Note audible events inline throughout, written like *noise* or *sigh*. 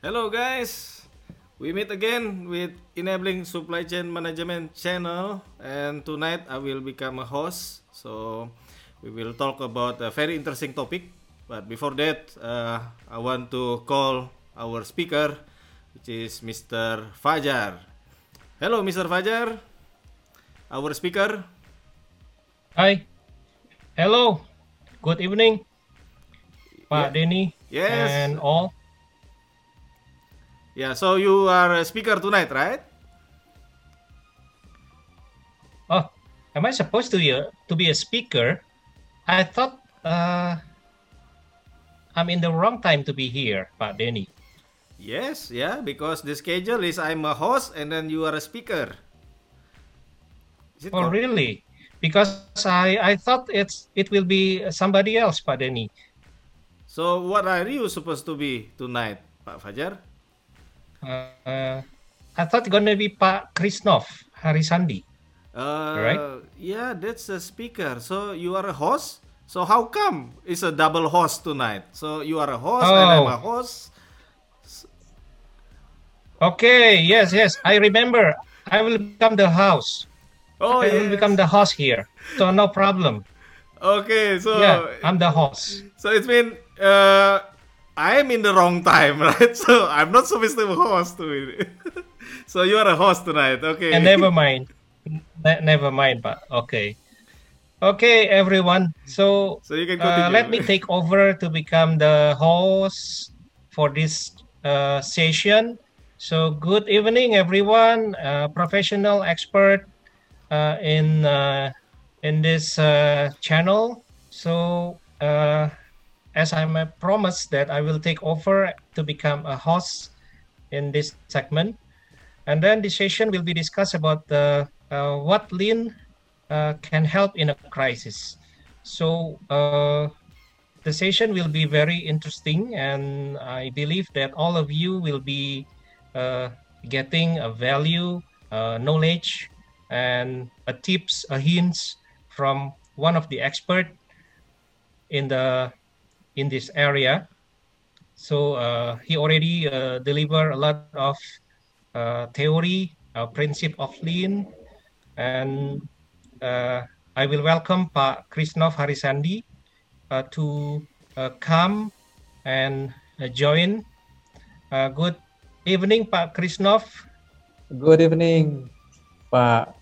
Hello guys, we meet again with Enabling Supply Chain Management channel and tonight I will become a host. So we will talk about a very interesting topic. But before that, uh, I want to call our speaker, which is Mr. Fajar. Hello, Mr. Fajar, our speaker. Hi. Hello. Good evening, Yeah. Pak Denny Yes. and all. Yeah, so you are a speaker tonight, right? Oh, am I supposed to be a, to be a speaker? I thought uh, I'm in the wrong time to be here, Pak Denny. Yes, yeah, because the schedule is I'm a host and then you are a speaker. Is it Oh, really? Because I I thought it's it will be somebody else, Pak Denny. So what are you supposed to be tonight, Pak Fajar? Uh, I thought gonna be Pak Krisnov Harisandi. Uh, Right. Yeah, that's a speaker. So you are a host. So how come it's a double host tonight? So you are a host and I'm a Oh. host. Okay, yes, yes, I remember. I will become the house. Oh I will become the host here. So no problem. Okay, so Yeah, I'm the host. so it's been uh, I'm in the wrong time, *laughs* right? So I'm not supposed to be a host *laughs* so you are a host tonight. Okay. And never mind. Ne- never mind, but okay. Okay, everyone. So So you can uh, let me take over to become the host for this uh, session. So good evening, everyone. Uh, professional expert uh, in uh, in this uh, channel. So uh, as I promised that I will take over to become a host in this segment, and then the session will be discussed about the uh, what lean uh, can help in a crisis. So uh, the session will be very interesting, and I believe that all of you will be uh, getting a value, uh, knowledge, and a tips, a hints from one of the expert in the in this area. So uh, he already uh, delivered a lot of uh, theory, uh, principle of lean, and uh, I will welcome Pak Krisnov Harisandi uh, to uh, come and join. Good evening, Pak Krisnov. Good evening, Pak.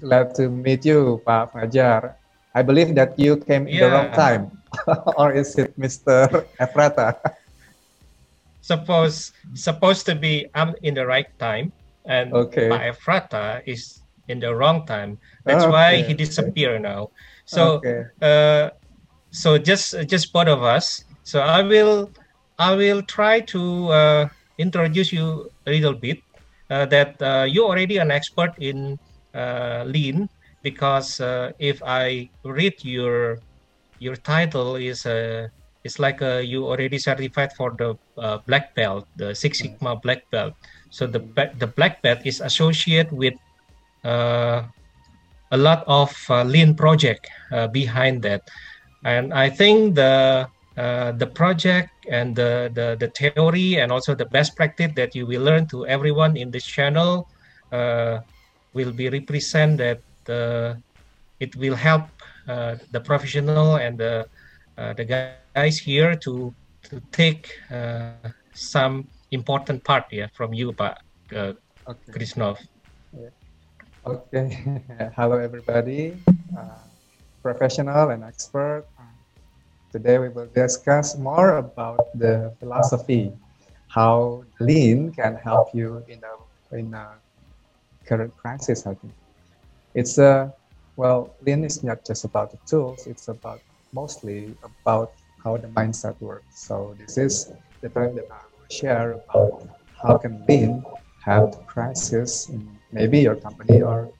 Glad to meet you, Pak Fajar. I believe that you came in the wrong time, *laughs* or is it Mr. Efrata? *laughs* Suppose supposed to be I'm in the right time, and Okay. Pak Efrata is in the wrong time. That's why he disappeared now. So okay, uh, so just just both of us so i will i will try to uh, introduce you a little bit uh, that uh, you're already an expert in uh, lean because uh, if i read your your title is uh, it's like uh, you already certified for the uh, black belt the six sigma black belt so the the black belt is associated with uh, a lot of uh, lean project uh, behind that and i think the uh, the project and the, the the theory and also the best practice that you will learn to everyone in this channel uh, will be represented. that uh, it will help the professional and the uh, the guys here to to take uh, some important part here from you pak uh, okay, Krisnov okay. *laughs* Hello, everybody. Uh, professional and expert. Uh, Today we will discuss more about the philosophy, how lean can help you in a in a current crisis. I think it's a well, lean is not just about the tools; it's about mostly about how the mindset works. So this is the time that I will share about how can lean help the crisis in maybe your company or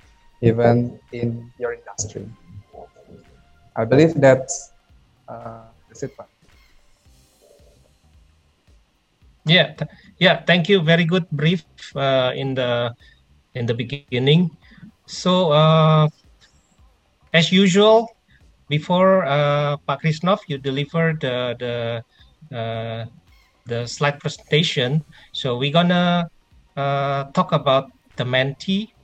even in your industry. I believe that's uh, that's it. Yeah, th- yeah. Thank you. Very good brief uh, in the in the beginning. So, uh, as usual, before uh, Pak Krisnov, you deliver the the uh, the slide presentation. So we're gonna uh, talk about the Menti.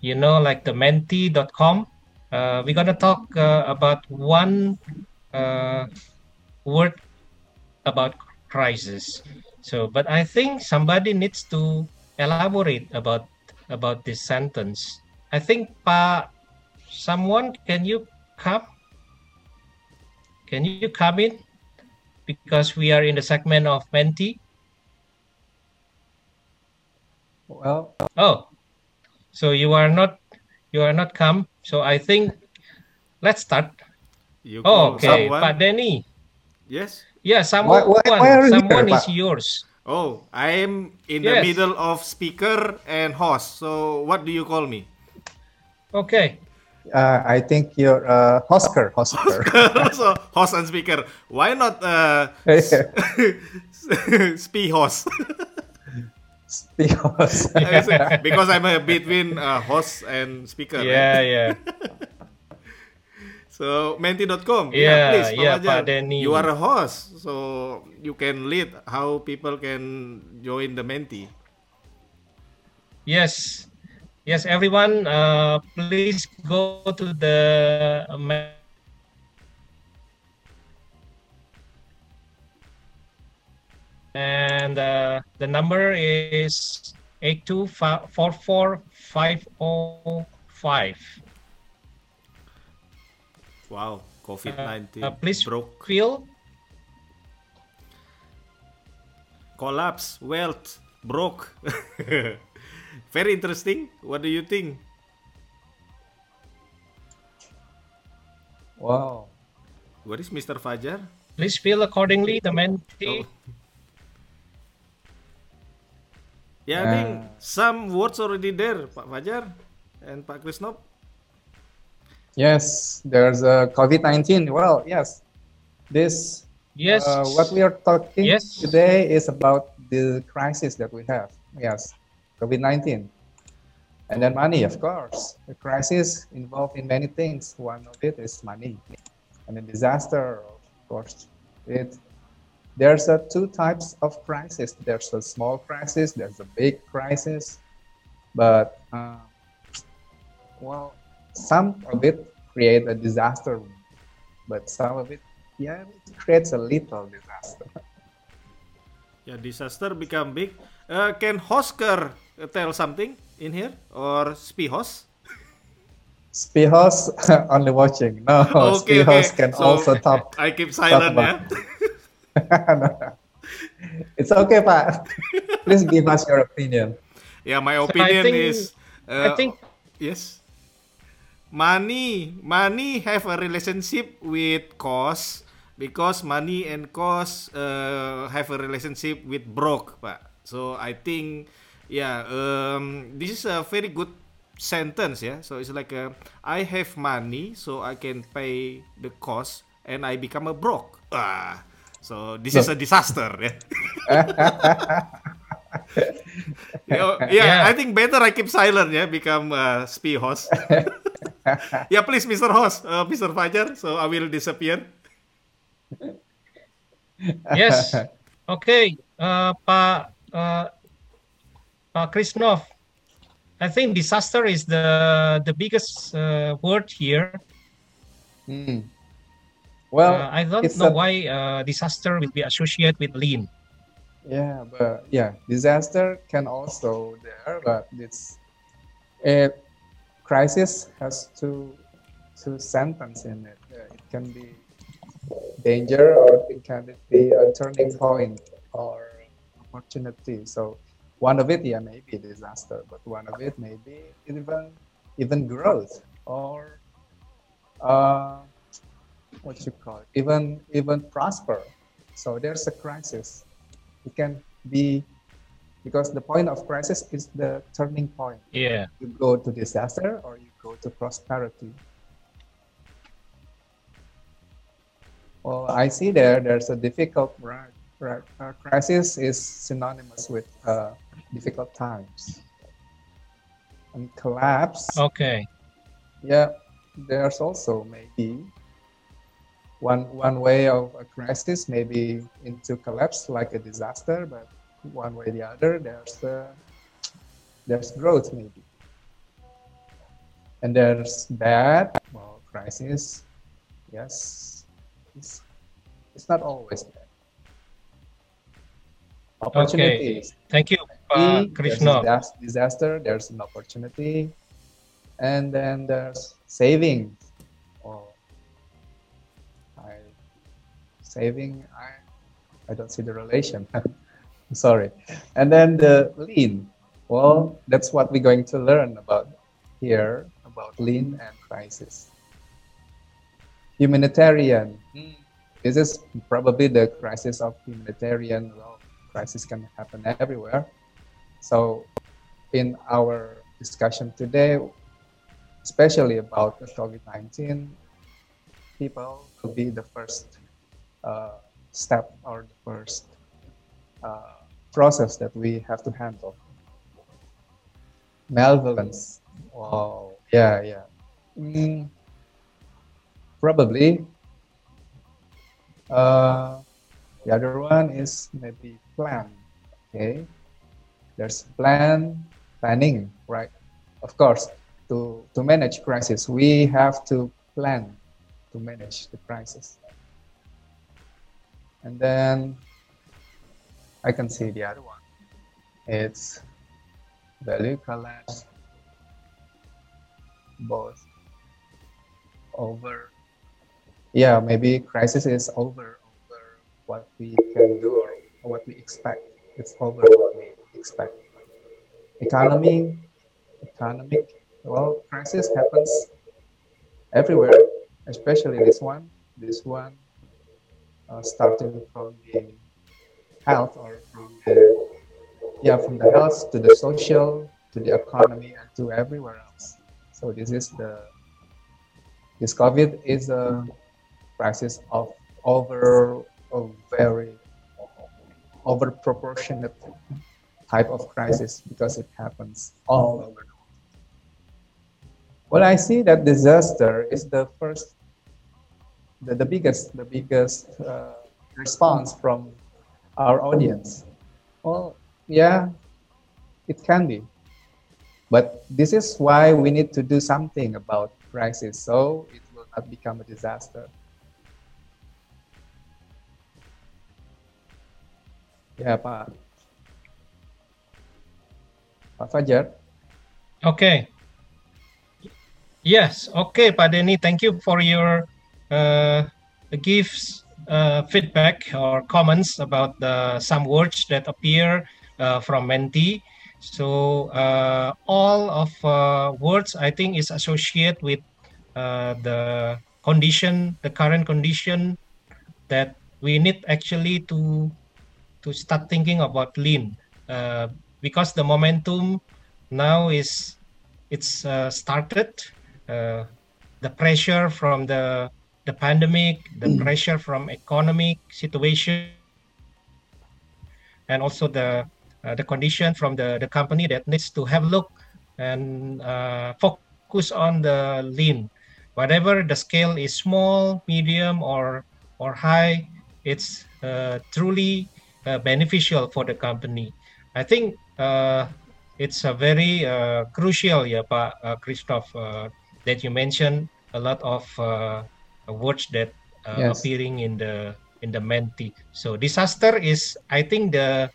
You know, like the Menti.com. Uh, we're gonna talk uh, about one uh, word about crisis. So, but I think somebody needs to elaborate about about this sentence. I think Pa, someone can you come? Can you come in? Because we are in the segment of Menti. Well, Oh, so you are not you are not come. So I think let's start. You Oh, okay, someone? Pak Denny. Yes. Yeah, someone why- why are you someone here, is Pak? yours. Oh, I am in the middle of speaker and host. So what do you call me? Okay. Uh, I think you're uh, Hosker. Hosker. *laughs* so host and speaker. Why not uh, spe host? Because because I'm a between uh, host and speaker. right? Yeah, yeah. *laughs* So menti.com. Yeah, please, Pak yeah, Pak Denny. You are a host, so you can lead how people can join the Menti. Yes, yes, everyone, uh, please go to the and uh, the number is eight two four four five zero five. Wow, COVID-19 Uh, please broke, feel collapse, wealth, broke. *laughs* Very interesting. What do you think? wow. What is Mr. Fajar? please feel accordingly. The mentee. Oh. Yeah, I think some words already there, Pak Fajar and Pak Krisnop. Yes, there's a COVID-19. Well, yes. This Yes. Uh, what we are talking Yes. today is about the crisis that we have. Yes, COVID 19. And then money, of course. The crisis involved in many things. One of it is money. And the disaster, of course. It there's a two types of crisis. There's a small crisis, there's a big crisis. But uh, well, some of it create a disaster, but some of it yeah, it creates a little disaster. Yeah, disaster become big. Uh, can Hosker tell something in here or Spi host? Spihos *laughs* only watching. No, *laughs* okay, Spihos okay. can So, also talk. *laughs* I keep silent, about- yeah. No. It's okay, Pak. Please give us your opinion. Yeah, my I opinion think- is. I uh, think yes. Money, money have a relationship with cost because money and cost uh, have a relationship with broke, pak. So I think, yeah, um, this is a very good sentence, yeah. So it's like uh, I have money, so I can pay the cost, and I become a broke. Ah, so this is a disaster, yeah. *laughs* yeah, yeah, Yeah. I think better I keep silent, yeah, become uh, spi host. *laughs* yeah, please, Mr. Host, uh, Mr. Fajar. So I will disappear. yes. *laughs* Okay, uh, Pak uh, Pak Krisnov, I think disaster is the the biggest uh, word here. Hmm. Well, uh, I don't know a- why uh, disaster will be associated with lean. Yeah, but yeah, disaster can also there, but it's a crisis has two two sentence in it. Uh, it can be danger or it can be a turning point or opportunity. So one of it, yeah, maybe disaster, but one of it maybe even even growth or uh, what you call it, even even prosper. So there's a crisis it can be because the point of crisis is the turning point Yeah. you go to disaster or you go to prosperity well i see there there's a difficult right, right uh, crisis is synonymous with uh, difficult times and collapse Okay. yeah there's also maybe one one way of a crisis maybe into collapse like a disaster, but one way or the other there's uh, there's growth maybe, and there's bad well crisis. Yes, it's, it's not always bad. Opportunities. Okay. Thank you, uh, Krishna. There's disaster. There's an opportunity, and then there's saving saving, I, I don't see the relation. *laughs* Sorry. And then the lean. Well, that's what we're going to learn about here about lean and crisis. Humanitarian. This is probably the crisis of humanitarian. Well, crisis can happen everywhere. So, in our discussion today, especially about the COVID-19, people will be the first uh, step or the first uh, process that we have to handle. Malevolence. Wow. Yeah, yeah. Mm, probably. Uh, the other one is maybe plan. Okay. There's plan, planning, right? Of course, to, to manage crisis, we have to plan to manage the crisis. And then I can see the other one. It's value collapse both over yeah maybe crisis is over over what we can do or what we expect it's over expect. Economy economic well crisis happens everywhere especially this one this one uh, starting from the health or from the yeah from the health to the social to the economy and to everywhere else. So this is the this covid is a crisis of over a very over proportionate type of crisis because it happens all over the world. Well i see that disaster is the first the, the biggest the biggest uh, response from our audience. Well yeah it can be. But this is why we need to do something about crisis so it will not become a disaster. Ya pak pak Fajar okay yes okay pak Denny thank you for your uh, gives uh, feedback or comments about the some words that appear uh, from Menti. So uh, all of uh, words I think is associated with uh, the condition, the current condition that we need actually to to start thinking about lean because the momentum now is it's started. the pressure from the the pandemic, the mm. pressure from economic situation, and also the uh, the condition from the the company that needs to have look and uh, focus on the lean. Whatever the scale is small, medium, or or high, it's uh, truly uh, beneficial for the company. I think uh, it's a very uh, crucial, yeah, Pak Christoph, that you mentioned a lot of words that uh, yes. appearing in the in the Menti. So disaster is, I think the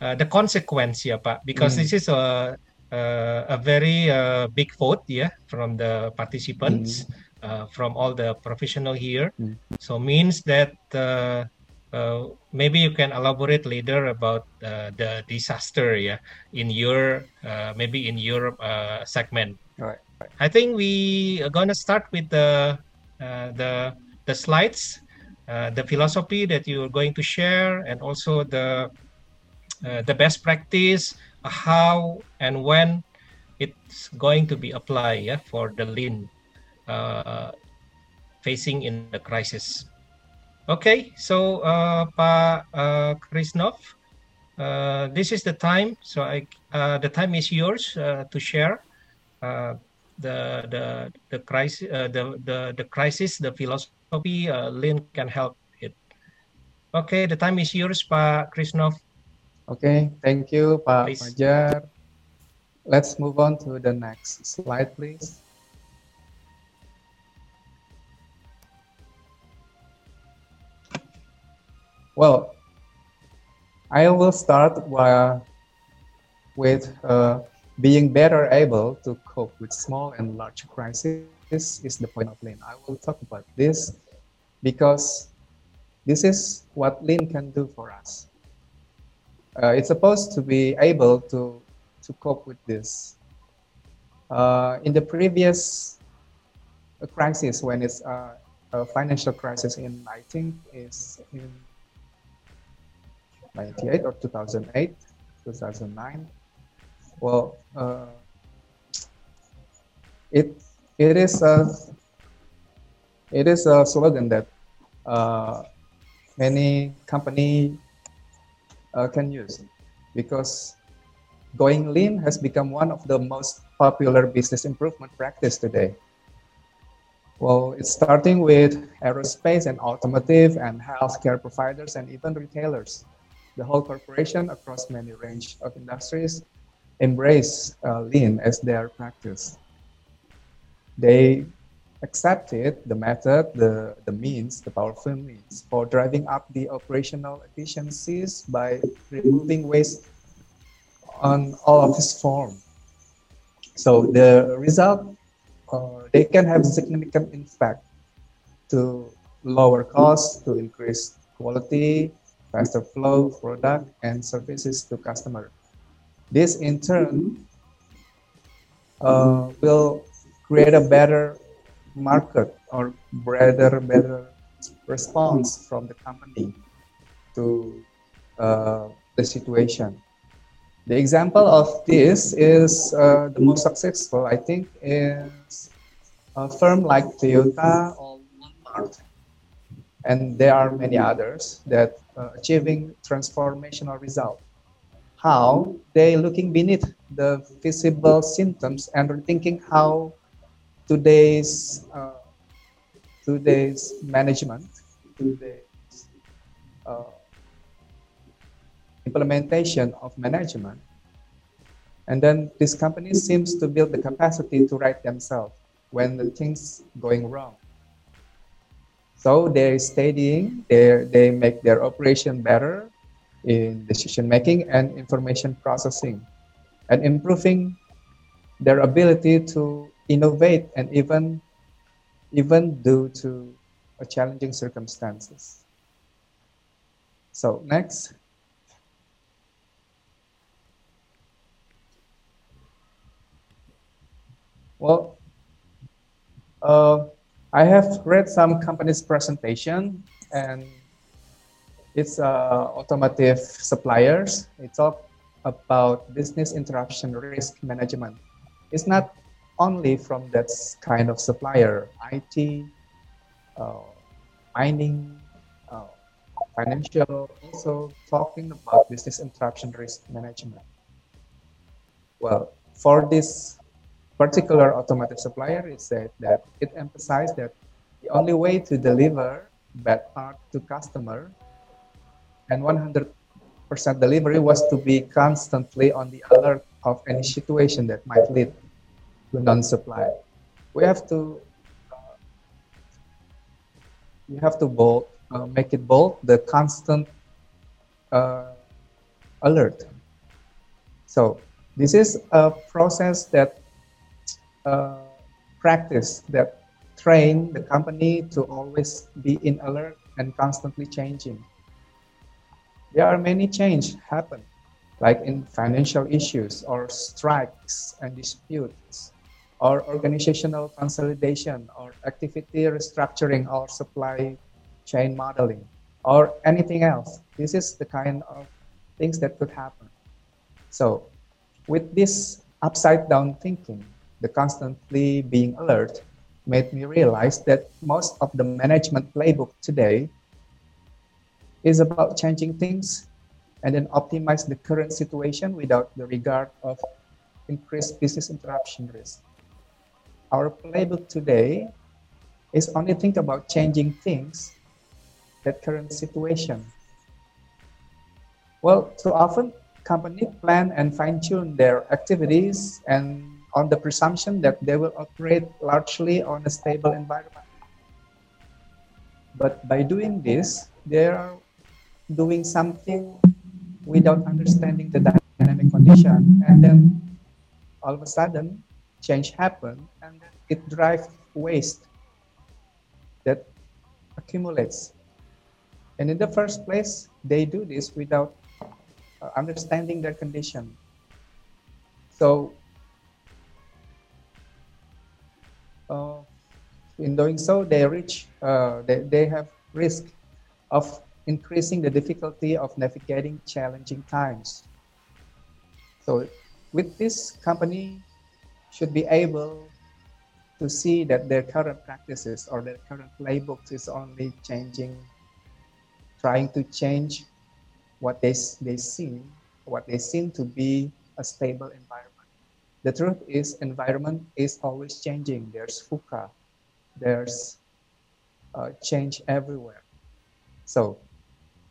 uh, the consequence, yeah, Pak, because mm. this is a a, very uh, big vote, yeah, from the participants, mm. Uh, from all the professional here. Mm. So means that. Uh, uh, maybe you can elaborate later about the disaster, yeah, in your maybe in your segment. Right. I think we are gonna start with the uh, the the slides, uh, the philosophy that you are going to share, and also the uh, the best practice, how and when it's going to be applied yeah, for the lean facing in the crisis. Okay, so uh, Pa uh, Krisnov, uh, this is the time. So I, uh, the time is yours uh, to share the the the crisis uh, the, the the crisis the philosophy uh, Lean can help it. Okay, the time is yours, Pa Krisnov. Okay, thank you, Please. Fajar. Let's move on to the next slide, please. Well, I will start while, with uh, being better able to cope with small and large crises This is the point of Lean. I will talk about this because this is what Lean can do for us. Uh, it's supposed to be able to, to cope with this. Uh, in the previous uh, crisis, when it's uh, a financial crisis in, I think, is in 98 or 2008, 2009. Well, uh, it it is a it is a slogan that uh, many company uh, can use because going lean has become one of the most popular business improvement practice today. Well, it's starting with aerospace and automotive and healthcare providers and even retailers. The whole corporation across many range of industries embrace uh, lean as their practice. They accepted the method, the, the means, the powerful means for driving up the operational efficiencies by removing waste on all of its form. So the result, uh, they can have significant impact to lower costs, to increase quality, faster flow product and services to customer. This in turn uh, will create a better market or better better response from the company to uh, the situation. The example of this is uh, the most successful, I think, is a firm like Toyota or Walmart, and there are many others that uh, achieving transformational result. How they looking beneath the visible symptoms and rethinking how today's uh, today's management, today's uh, implementation of management, and then this company seems to build the capacity to right themselves when the things going wrong. So they're studying, they they make their operation better in decision making and information processing, and improving their ability to innovate and even even due to challenging circumstances. So next. Well, uh, I have read some companies' presentation and it's uh, automotive suppliers. It talk about business interruption risk management. It's not only from that kind of supplier, IT, uh, mining, uh, financial, also talking about business interruption risk management. Well, for this particular automotive supplier, said that it emphasized that the only way to deliver bad part to customer and 100% delivery was to be constantly on the alert of any situation that might lead to non-supply. We have to uh, we have to bold, uh, make it bold, the constant uh, alert. So this is a process that practice that train the company to always be in alert and constantly changing. There are many change happen, like in financial issues or strikes and disputes, or organizational consolidation or activity restructuring or supply chain modeling or anything else. This is the kind of things that could happen. So with this upside down thinking, the constantly being alert made me realize that most of the management playbook today is about changing things and then optimize the current situation without the regard of increased business interruption risk. Our playbook today is only think about changing things, that current situation. Well, too often companies plan and fine tune their activities and on the presumption that they will operate largely on a stable environment. But by doing this, they are doing something without understanding the dynamic condition. And then all of a sudden, change happens and it drives waste that accumulates. And in the first place, they do this without uh, understanding their condition. So, in doing so, they reach, uh, they, they have risk of increasing the difficulty of navigating challenging times. So, with this company should be able to see that their current practices or their current playbooks is only changing, trying to change what they, they see, what they seem to be a stable environment. The truth is environment is always changing. There's VUCA, there's uh, change everywhere. So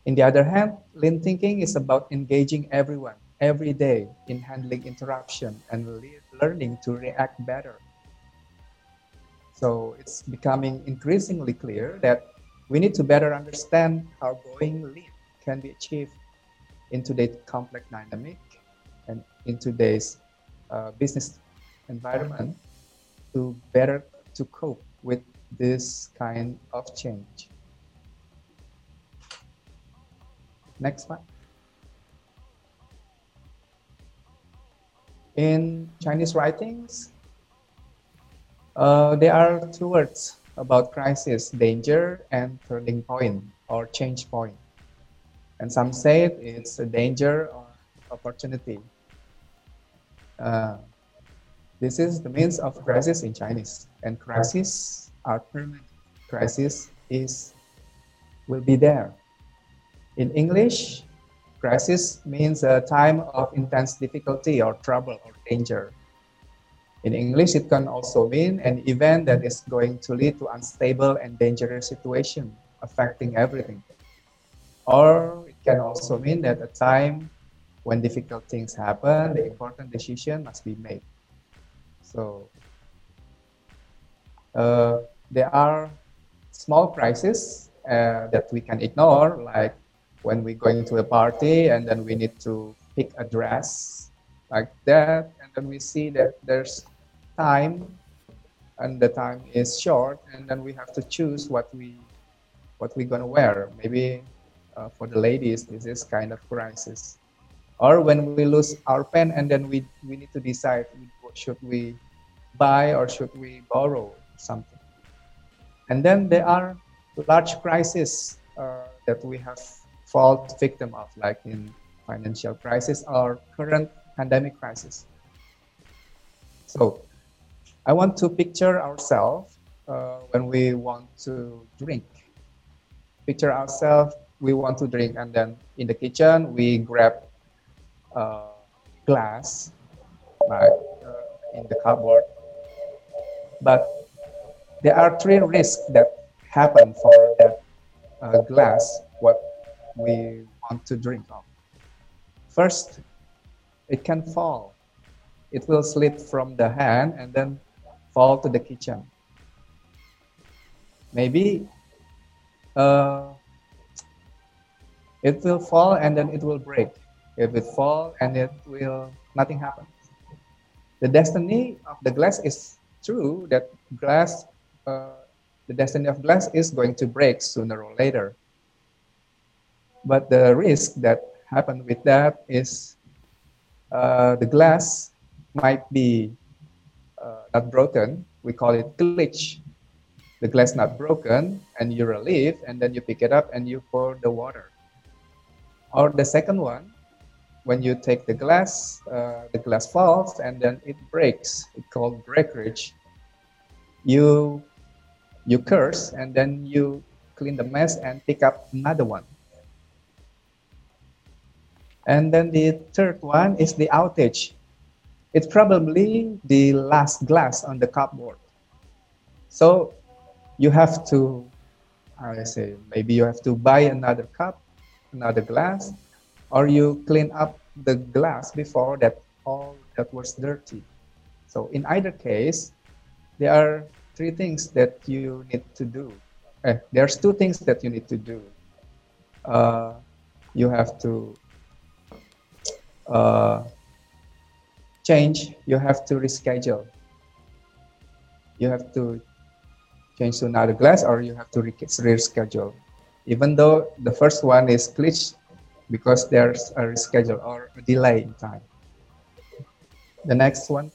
in the other hand, lean thinking is about engaging everyone every day in handling interruption and learning to react better. So it's becoming increasingly clear that we need to better understand how going lean can be achieved in today's complex dynamic and in today's uh, business environment to better to cope with this kind of change. Next one. In Chinese writings, uh, there are two words about crisis, danger and turning point or change point. And some say it's a danger or opportunity. Uh, this is the means of crisis in Chinese. And crisis are permanent. Crisis is will be there. In English, crisis means a time of intense difficulty or trouble or danger. In English, it can also mean an event that is going to lead to unstable and dangerous situation affecting everything. Or it can also mean that a time when difficult things happen, the important decision must be made. So uh, there are small crises uh, that we can ignore, like when we're going to a party and then we need to pick a dress like that and then we see that there's time and the time is short and then we have to choose what we what we're to wear maybe uh, for the ladies this is kind of crisis or when we lose our pen and then we we need to decide should we buy or should we borrow something and then there are large crises uh, that we have fall victim of, like in financial crisis or current pandemic crisis. So I want to picture ourselves uh, when we want to drink. Picture ourselves, we want to drink, and then in the kitchen, we grab a glass, like uh, in the cupboard. But there are three risks that happen for that uh, glass. What we want to drink of. First, it can fall. It will slip from the hand and then fall to the kitchen. Maybe uh, it will fall and then it will break. If it fall and it will, nothing happens. The destiny of the glass is true that glass, uh, the destiny of glass is going to break sooner or later. But the risk that happened with that is uh, the glass might be uh, not broken. We call it glitch. The glass not broken, and you relieve, and then you pick it up and you pour the water. Or the second one, when you take the glass, uh, the glass falls and then it breaks. It's called breakage. You you curse and then you clean the mess and pick up another one. And then the third one is the outage. It's probably the last glass on the cupboard. So you have to, I say, maybe you have to buy another cup, another glass, or you clean up the glass before that all that was dirty. So in either case, there are three things that you need to do. Eh, there's two things that you need to do. Uh, you have to uh, change, you have to reschedule. You have to change to another glass or you have to reschedule. Even though the first one is glitch because there's a reschedule or a delay in time. The next one.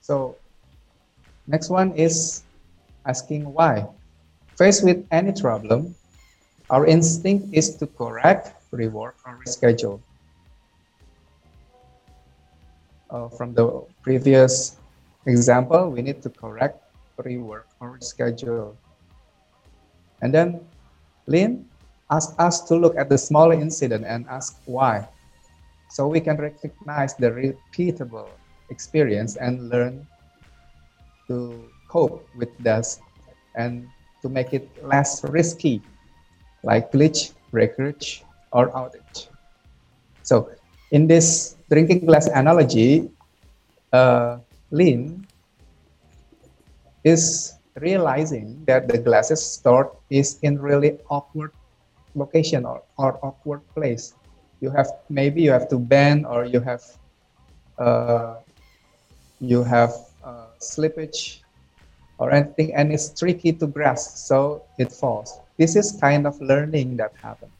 So next one is asking why. Faced with any problem, our instinct is to correct, rework, or reschedule. Uh, from the previous example, we need to correct, rework, or reschedule. And then Lean asked us to look at the small incident and ask why. So we can recognize the repeatable experience and learn to cope with this and to make it less risky, like glitch, breakage, or outage. So in this drinking glass analogy, uh, Lean is realizing that the glasses stored is in really awkward location or, or awkward place. You have maybe you have to bend or you have uh, you have uh, slippage or anything and it's tricky to grasp so it falls this is kind of learning that happens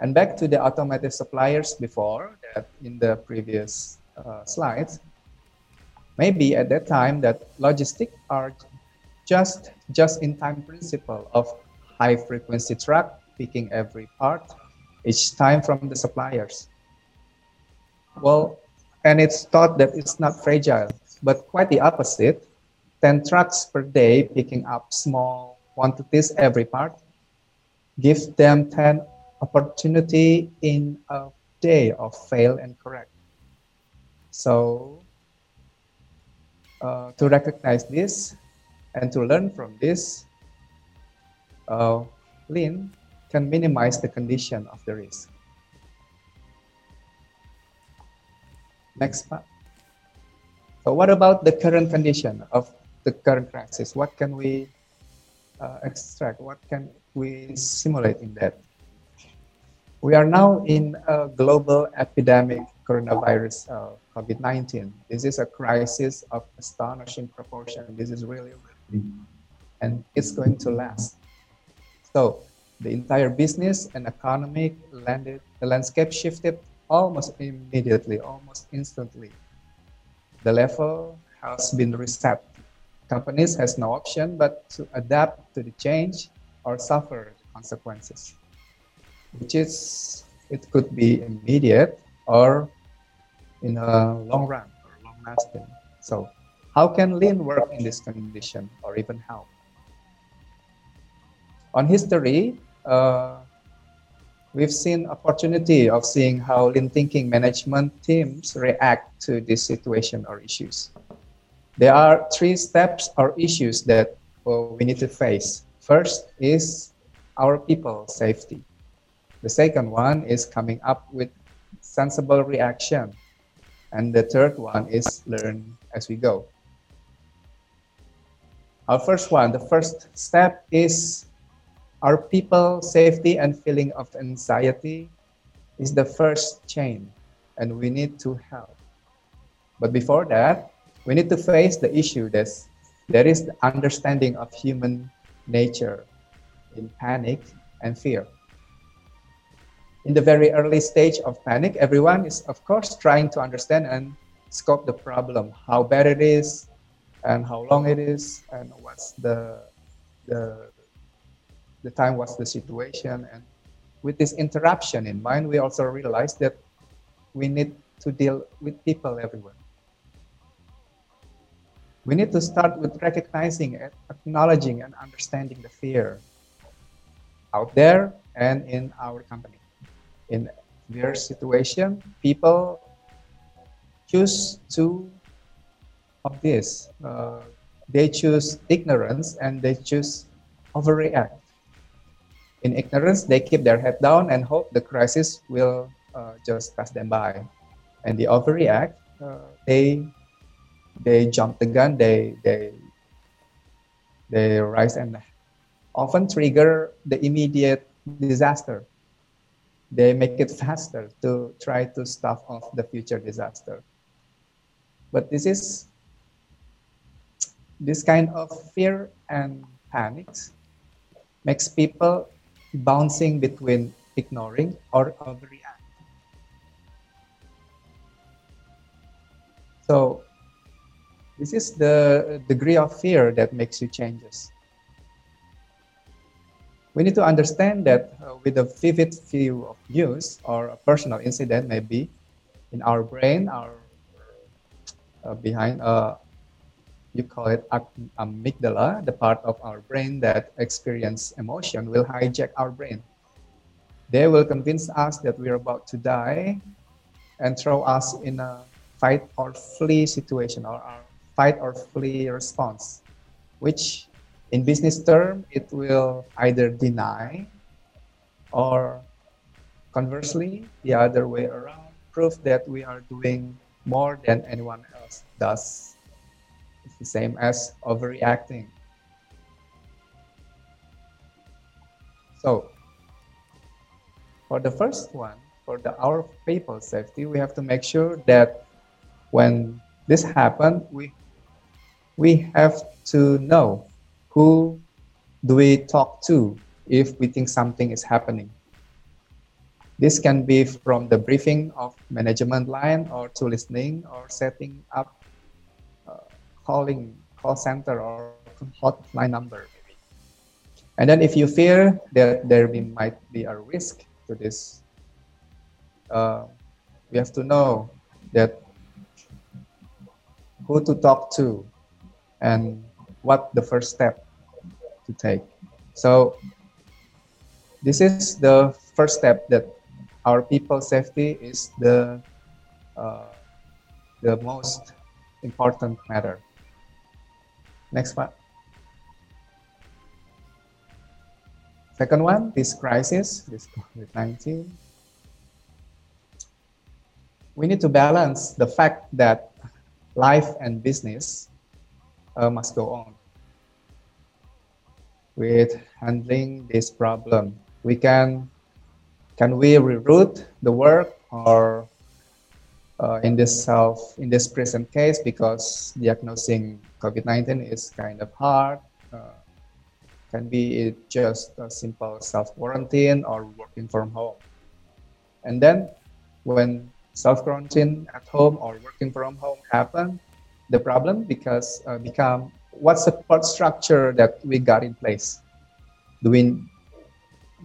and back to the automotive suppliers before that in the previous uh, slides maybe at that time that logistic are just just in time principle of high frequency truck picking every part each time from the suppliers well and it's thought that it's not fragile, but quite the opposite. 10 trucks per day picking up small quantities every part gives them 10 opportunity in a day of fail and correct. So uh, to recognize this and to learn from this, uh, Lean can minimize the condition of the risk. Next part. So what about the current condition of the current crisis? What can we uh, extract? What can we simulate in that? We are now in a global epidemic coronavirus uh, COVID-19. This is a crisis of astonishing proportion. This is really, really, and it's going to last. So the entire business and economic landed, the landscape shifted almost immediately, almost instantly. The level has been reset. Companies has no option but to adapt to the change or suffer consequences, which is it could be immediate or in a long run or long lasting. So, how can lean work in this condition or even help? On history, uh, we've seen opportunity of seeing how lean thinking management teams react to this situation or issues. There are three steps or issues that well, we need to face. First is our people safety. The second one is coming up with sensible reaction. And the third one is learn as we go. Our first one, the first step is our people safety and feeling of anxiety is the first chain and we need to help but before that we need to face the issue that there is the understanding of human nature in panic and fear in the very early stage of panic everyone is of course trying to understand and scope the problem how bad it is and how long it is and what's the the the time what's the situation. And with this interruption in mind we also realized that we need to deal with people everywhere. We need to start with recognizing and acknowledging and understanding the fear out there and in our company in their situation, people choose to of this. Uh, they choose ignorance and they choose overreact. In ignorance, they keep their head down and hope the crisis will uh, just pass them by. And they overreact. Uh, they they jump the gun. They they they rise and often trigger the immediate disaster. They make it faster to try to stop off the future disaster. But this is this kind of fear and panic makes people bouncing between ignoring or overreact. So this is the degree of fear that makes you changes. We need to understand that uh, with a vivid view of news or a personal incident, maybe in our brain, our uh, behind uh, you call it amygdala, the part of our brain that experience emotion, will hijack our brain. They will convince us that we're about to die and throw us in a fight or flee situation or our fight or flee response, which in business term, it will either deny or conversely, the other way around, prove that we are doing more than anyone else does. It's the same as overreacting. So, for the first one, for the our people safety, we have to make sure that when this happens, we we have to know who do we talk to if we think something is happening. This can be from the briefing of management line or to listening or setting up uh, calling call center or hotline number. And then if you fear that there be, might be a risk to this, uh, we have to know that who to talk to and what the first step to take. So this is the first step that our people safety is the uh, the most important matter. Next one. Second one, this crisis, this COVID-19. We need to balance the fact that life and business uh, must go on with handling this problem. We can can we reroute the work or uh, in this self in this present case because diagnosing COVID-19 is kind of hard. Uh, can be it just a simple self quarantine or working from home. And then when self quarantine at home or working from home happen, the problem because uh, become what support structure that we got in place? Doing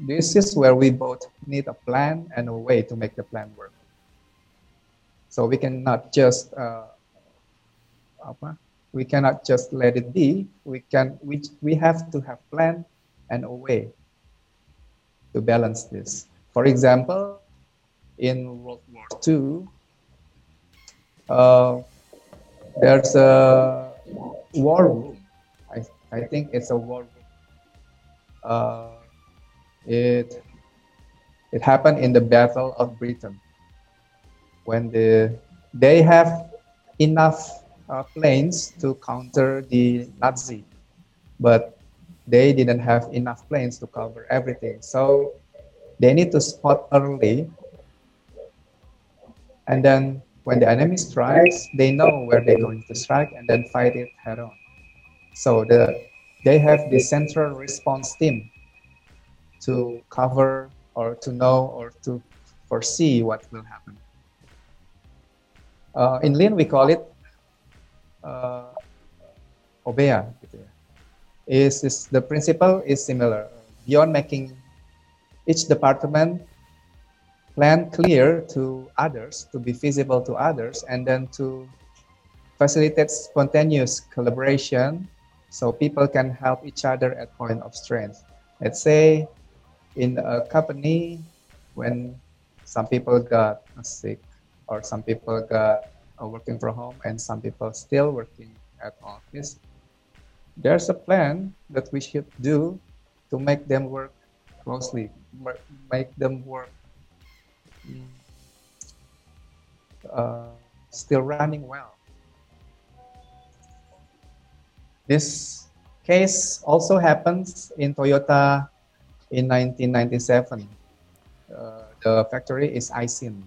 this is where we both need a plan and a way to make the plan work. So we cannot just uh, we cannot just let it be. We can we we have to have plan and a way to balance this. For example, in World War II, uh, there's a war room. I, I think it's a war room. Uh, it it happened in the Battle of Britain when the they have enough uh, planes to counter the Nazi, but they didn't have enough planes to cover everything. So they need to spot early, and then when the enemy strikes, they know where they're going to strike and then fight it head on. So the they have the central response team to cover or to know or to foresee what will happen. Uh, in Lean, we call it uh, Obeya. Is, is the principle is similar. Beyond making each department plan clear to others, to be visible to others, and then to facilitate spontaneous collaboration so people can help each other at point of strength. Let's say in a company, when some people got sick, or some people got uh, working from home, and some people still working at office. There's a plan that we should do to make them work closely, make them work uh, still running well. This case also happens in Toyota in 1997. Uh, the factory is Aisin.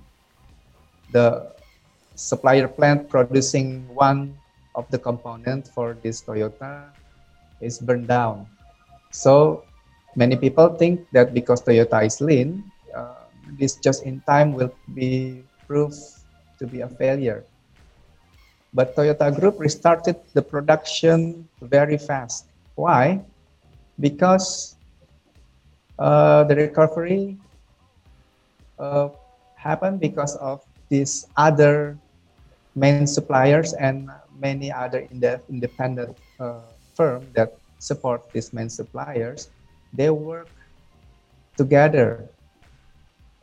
The supplier plant producing one of the component for this Toyota is burned down. So many people think that because Toyota is lean, this just in time will be proved to be a failure. But Toyota Group restarted the production very fast. Why? Because uh, the recovery uh, happened because of these other main suppliers and many other independent uh, firms that support these main suppliers. They work together.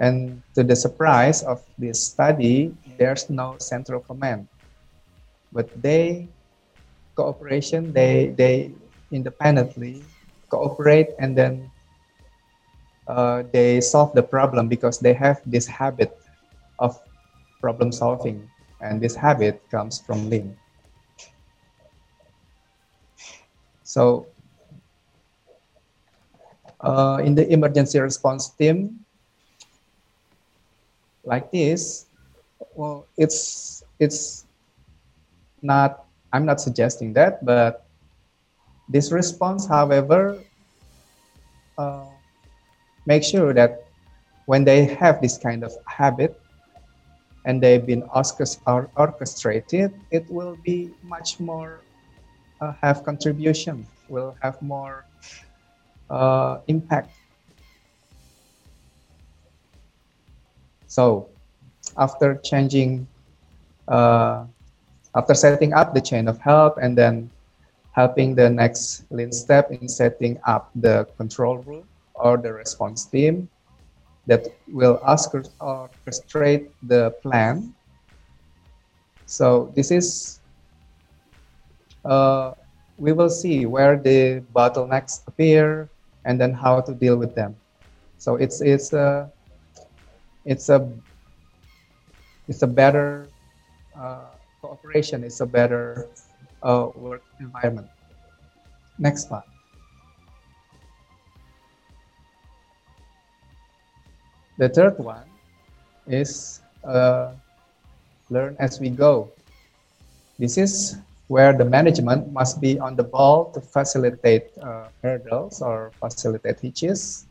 And to the surprise of this study, there's no central command. But they cooperation they they independently cooperate and then uh, they solve the problem because they have this habit of problem solving. And this habit comes from lean so uh, in the emergency response team like this well it's it's not i'm not suggesting that but this response however uh, make sure that when they have this kind of habit and they've been orchestrated it will be much more uh, have contribution will have more uh, impact so after changing uh, after setting up the chain of help and then helping the next lean step in setting up the control room or the response team that will orchestrate the plan. So this is, uh, we will see where the bottlenecks appear and then how to deal with them. So it's it's a it's a it's a better uh, cooperation It's a better uh, work environment. Next one. The third one is uh, learn as we go. This is where the management must be on the ball to facilitate uh, hurdles or facilitate hitches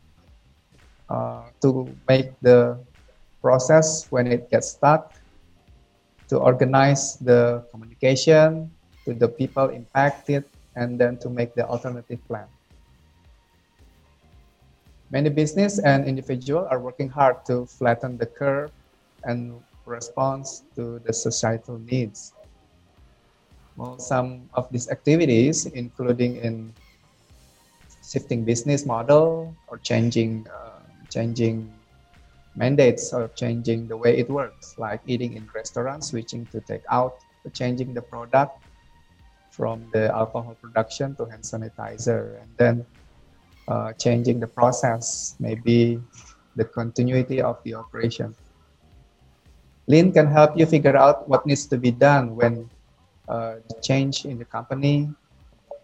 uh, to make the process when it gets stuck to organize the communication to the people impacted and then to make the alternative plan. Many business and individual are working hard to flatten the curve and respond to the societal needs. Well, some of these activities, including in shifting business model or changing uh, changing mandates or changing the way it works, like eating in restaurants, switching to take out, changing the product from the alcohol production to hand sanitizer, and then uh, changing the process, maybe the continuity of the operation. Lean can help you figure out what needs to be done when uh, the change in the company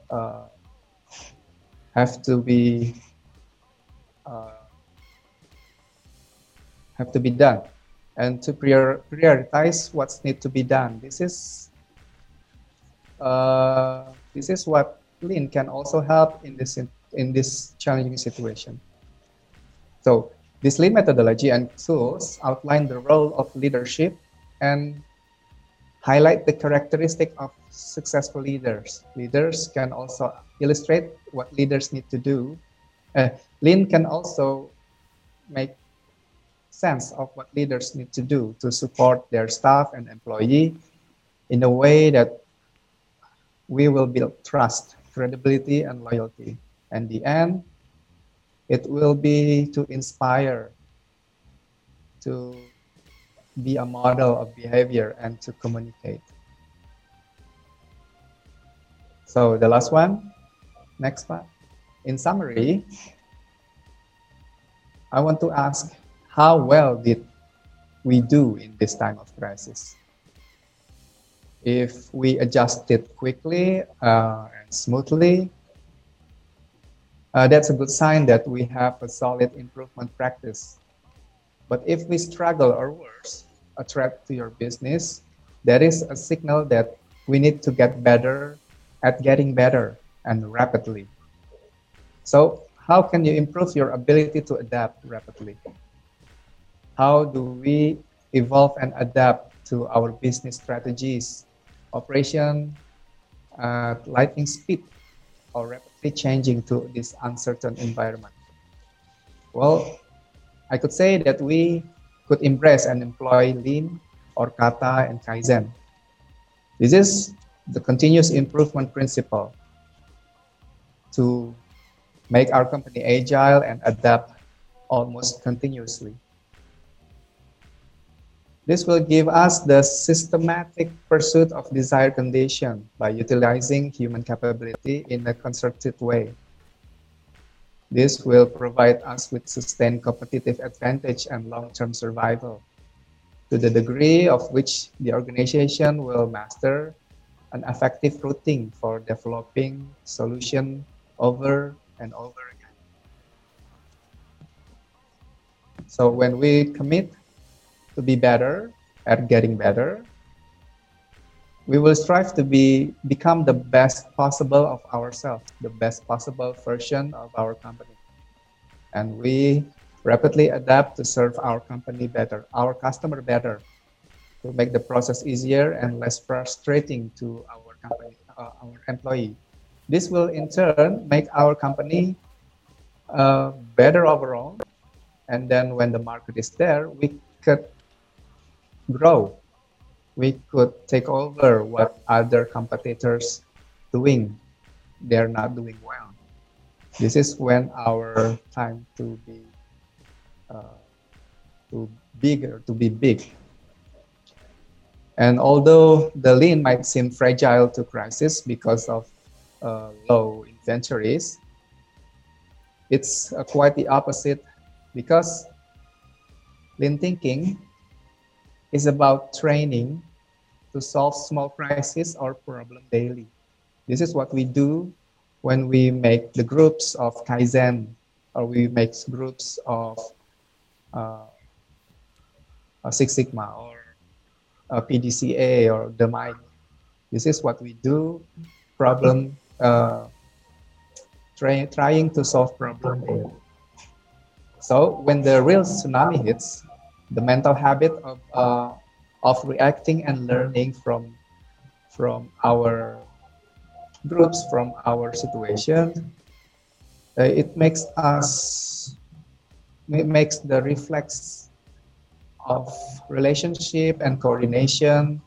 uh, have to be uh, have to be done and to prior, prioritize what's need to be done. This is uh, this is what Lean can also help in this in, in this challenging situation. So this Lean methodology and tools outline the role of leadership and highlight the characteristic of successful leaders. Leaders can also illustrate what leaders need to do. Uh, Lean can also make sense of what leaders need to do to support their staff and employee in a way that we will build trust, credibility, and loyalty. And the end, it will be to inspire to be a model of behavior and to communicate. So the last one, next one. In summary, I want to ask how well did we do in this time of crisis? If we adjusted quickly uh, and smoothly, uh, that's a good sign that we have a solid improvement practice. But if we struggle or worse, a threat to your business, that is a signal that we need to get better at getting better and rapidly. So, how can you improve your ability to adapt rapidly? How do we evolve and adapt to our business strategies, operation at lightning speed, or rapidly changing to this uncertain environment? Well, I could say that we could embrace and employ Lean or Kata and Kaizen. This is the continuous improvement principle to make our company agile and adapt almost continuously. This will give us the systematic pursuit of desired condition by utilizing human capability in a constructive way. This will provide us with sustained competitive advantage and long-term survival to the degree of which the organization will master an effective routine for developing solution over and over again. So when we commit to be better at getting better, we will strive to be become the best possible of ourselves, the best possible version of our company. And we rapidly adapt to serve our company better, our customer better, to make the process easier and less frustrating to our company, uh, our employee. This will in turn make our company uh, better overall. And then when the market is there, we could grow. We could take over what other competitors doing. They're not doing well. This is when our time to be uh, to bigger to be big and although the lean might seem fragile to crisis because of uh, low inventories, it's uh, quite the opposite because lean thinking is about training to solve small crises or problem daily. This is what we do when we make the groups of Kaizen or we make groups of uh, Six Sigma or uh, PDCA or DMAIC. This is what we do. Problem uh, try, trying to solve problem. daily. So when the real tsunami hits, the mental habit of uh, of reacting and learning from from our groups, from our situation, uh, it makes us it makes the reflex of relationship and coordination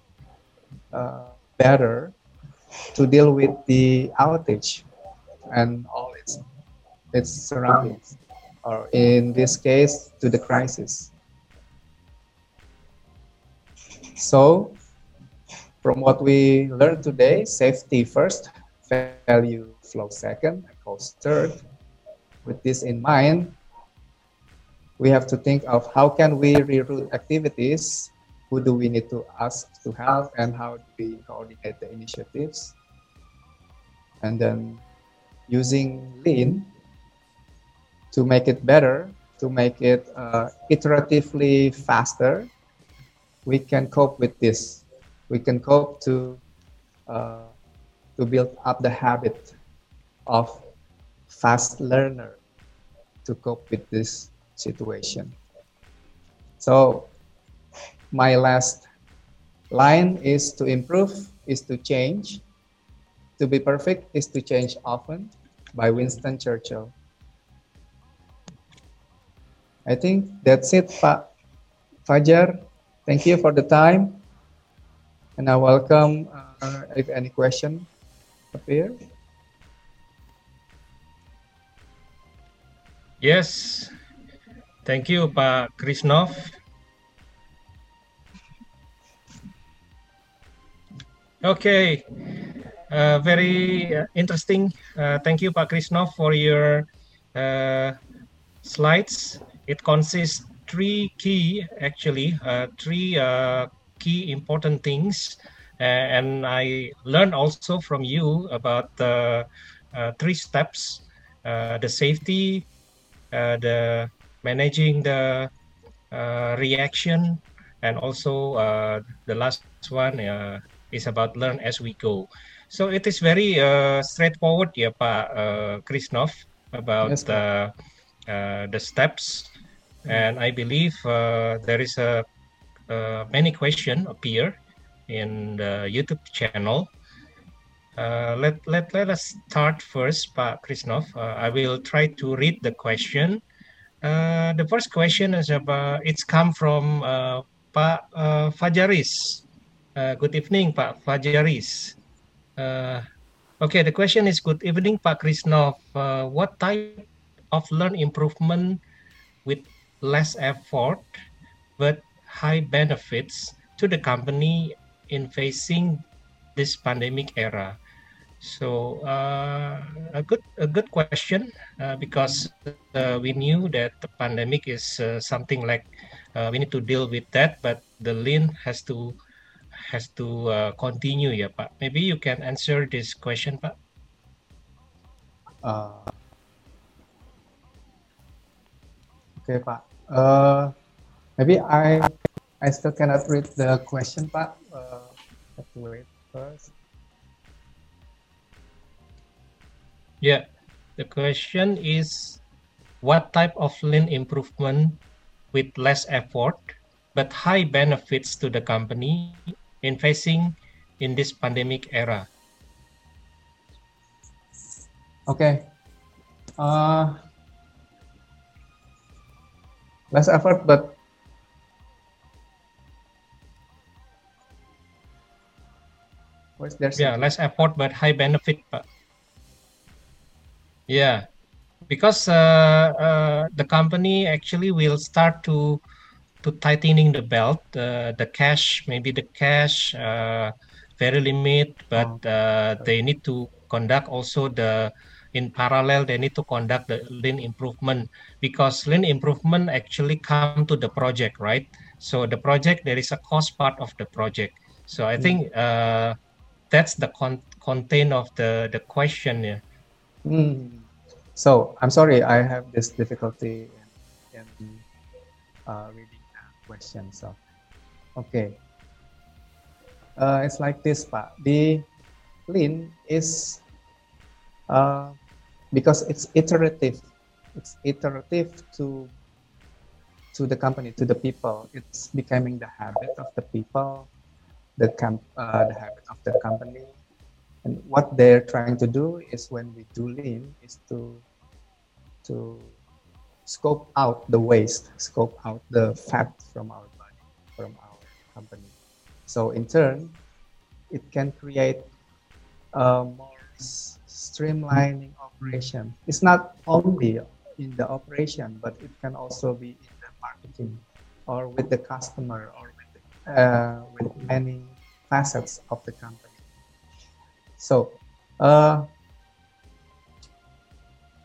uh, better to deal with the outage and all its its surroundings, or in this case, to the crisis. So, from what we learned today, safety first, value flow second, cost third. With this in mind, we have to think of how can we reroute activities who do we need to ask to help and how do we coordinate the initiatives and then using lean to make it better to make it uh, iteratively faster we can cope with this we can cope to uh, to build up the habit of fast learner to cope with this situation. So my last line is to improve is to change. To be perfect is to change often by Winston Churchill. I think that's it, Pak Fajar. Thank you for the time. And I welcome uh, if any question appear. Yes, thank you, Pa Krisnov. Okay, uh, very uh, interesting. Uh, thank you, Pa Krisnov, for your uh, slides. It consists three key, actually, uh, three uh, key important things. and I learned also from you about the three steps: the safety, the managing the reaction, and also the last one is about learn as we go. So it is very uh, straightforward, ya Pak uh, Krisnov, about yes, uh, uh, the steps, and I believe uh, there is a uh, many question appear in the YouTube channel. Uh, let let let us start first, Pak Krisnov. Uh, I will try to read the question. The first question is about it's come from Pak uh, Fajaris. Uh, good evening, Pak Fajaris. Uh, okay, the question is good evening, Pak Krisnov. Uh, what type of lean improvement with less effort but high benefits to the company in facing this pandemic era? So uh, a good a good question uh, because uh, we knew that the pandemic is uh, something like uh, we need to deal with that, but the lean has to has to uh, continue ya Pak. Maybe you can answer this question Pak. Uh, okay Pak. Uh, maybe I I still cannot read the question Pak. Uh, have to wait first. Yeah, the question is what type of lean improvement with less effort but high benefits to the company in facing in this pandemic era? Okay. Uh, less effort, but what's there? Yeah, less effort but high benefit. But yeah, because uh, uh, the company actually will start to to tightening the belt. Uh, the cash, maybe the cash, uh, very limit, but oh. uh, they need to conduct also the in parallel they need to conduct the lean improvement because lean improvement actually come to the project right so the project there is a cost part of the project so i mm. think uh, that's the con- content of the the question yeah. mm. so i'm sorry i have this difficulty in, in uh, reading question. So, okay. Uh, it's like this, Pak. The lean is uh, because it's iterative. It's iterative to to the company, to the people. It's becoming the habit of the people, the camp, uh, the habit of the company. And what they're trying to do is when we do lean is to to scope out the waste, scope out the fat from our body, from our company. So in turn, it can create a more streamlining operation. It's not only in the operation, but it can also be in the marketing or with the customer or with, uh, with many facets of the company. So uh,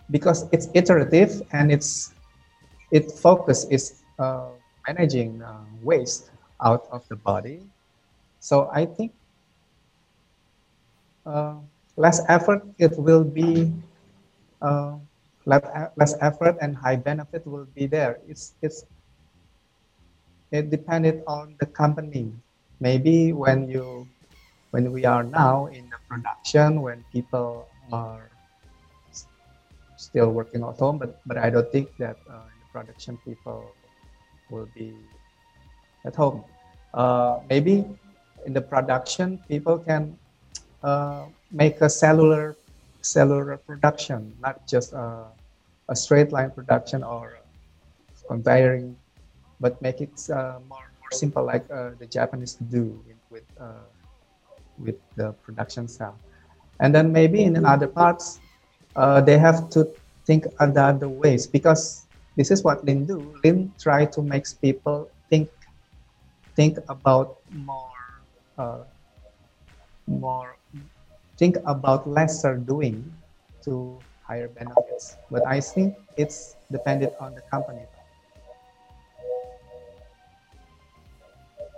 because it's iterative and it's its focus is uh, managing uh, waste out of the body. So I think uh, less effort it will be uh, less effort and high benefit will be there. It's it's it depended on the company. Maybe when you when we are now in the production when people are still working at home, but but I don't think that uh, production people will be at home. Uh, maybe in the production, people can uh, make a cellular cellular production, not just a, a straight line production or conveying, but make it uh, more more simple, like uh, the Japanese do with uh, with the production cell. And then maybe in other parts, uh, they have to think other ways because this is what Lean do. Lean try to make people think think about more uh, more think about lesser doing to higher benefits. But I think it's dependent on the company.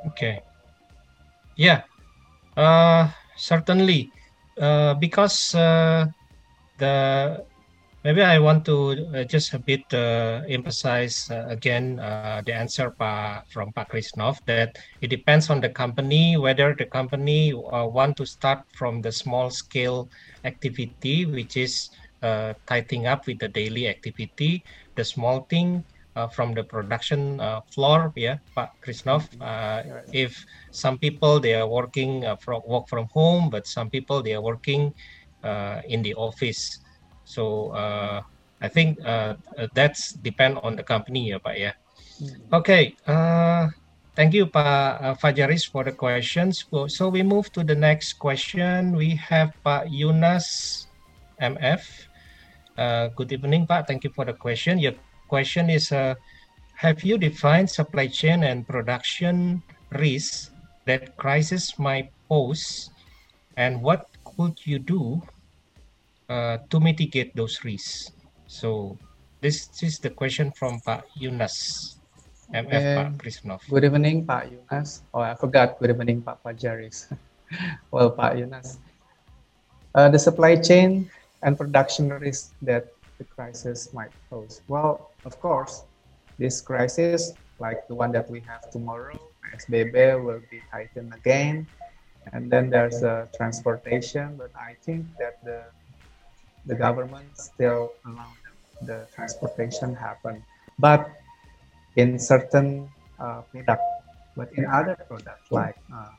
Okay. Yeah. Uh, certainly. Uh, because uh, the maybe I want to uh, just a bit uh, emphasize uh, again uh, the answer pa, from Pak Krisnov that it depends on the company whether the company uh, want to start from the small scale activity which is uh, tightening up with the daily activity the small thing uh, from the production uh, floor yeah Pak Krisnov. Uh, if some people they are working uh, from work from home but some people they are working uh, in the office so uh, I think uh, uh, that's depend on the company ya Pak ya. Okay uh, thank you Pak uh, Fajaris for the questions. So, so we move to the next question. We have Pak Yunas MF uh, good evening Pak. Thank you for the question. Your question is uh, have you defined supply chain and production risks that crisis might pose? And what could you do uh, to mitigate those risks so this is the question from Pak Yunas MF Pak And Krisnov Good evening, Pak Yunas. Oh, I forgot. Good evening, Pak Fajaris. *laughs* well, Pak Yunas, uh, the supply chain and production risk that the crisis might pose. Well, of course, this crisis, like the one that we have tomorrow, SBB will be tightened again, and then there's uh, transportation. But I think that the the government still allow the transportation happen, but in certain uh, product, but in other products like uh,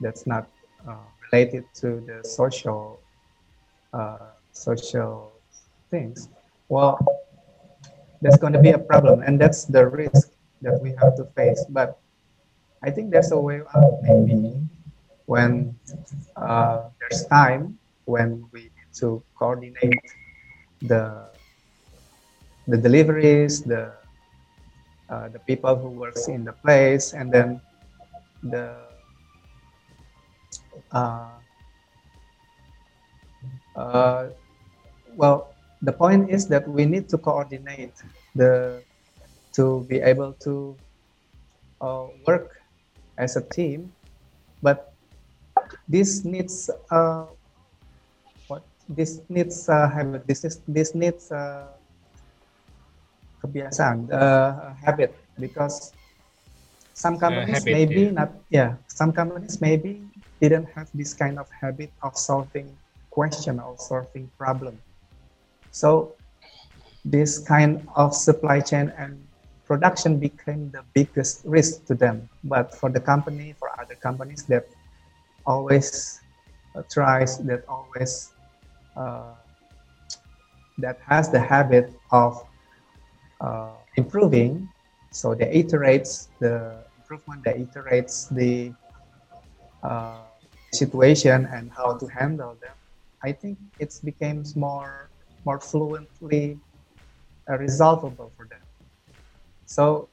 that's not uh, related to the social uh, social things, well, that's going to be a problem, and that's the risk that we have to face. But I think there's a way out, maybe when uh, there's time when we to coordinate the the deliveries, the uh, the people who works in the place, and then the uh, uh, well, the point is that we need to coordinate the to be able to uh, work as a team, but this needs uh, this needs uh, habit. This is this needs uh, kebiasaan, uh, habit, because some companies habit, maybe yeah. not. Yeah, some companies maybe didn't have this kind of habit of solving question or solving problem. So this kind of supply chain and production became the biggest risk to them. But for the company, for other companies that always uh, tries, that always uh, that has the habit of uh, improving, so they iterates the improvement, they iterates the uh, situation and how to handle them. I think it becomes more more fluently uh, resolvable for them. So,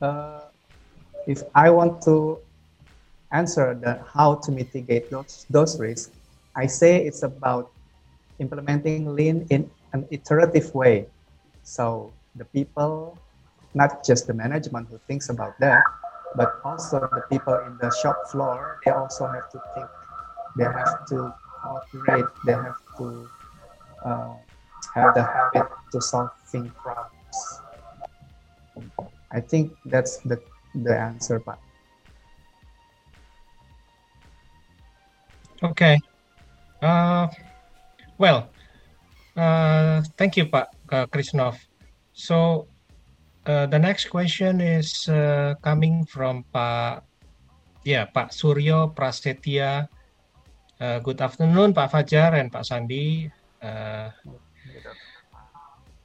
uh, if I want to answer the how to mitigate those those risks, I say it's about implementing lean in an iterative way. So the people, not just the management who thinks about that, but also the people in the shop floor, they also have to think. They have to operate. They have to uh, have the habit to solving problems. I think that's the the answer, Pak. Okay. Uh, well, uh, thank you, Pak uh, Krishnov. So, uh, the next question is uh, coming from Pak, yeah, Pak Suryo Prasetya. Uh, good afternoon, Pak Fajar and Pak Sandi. Uh,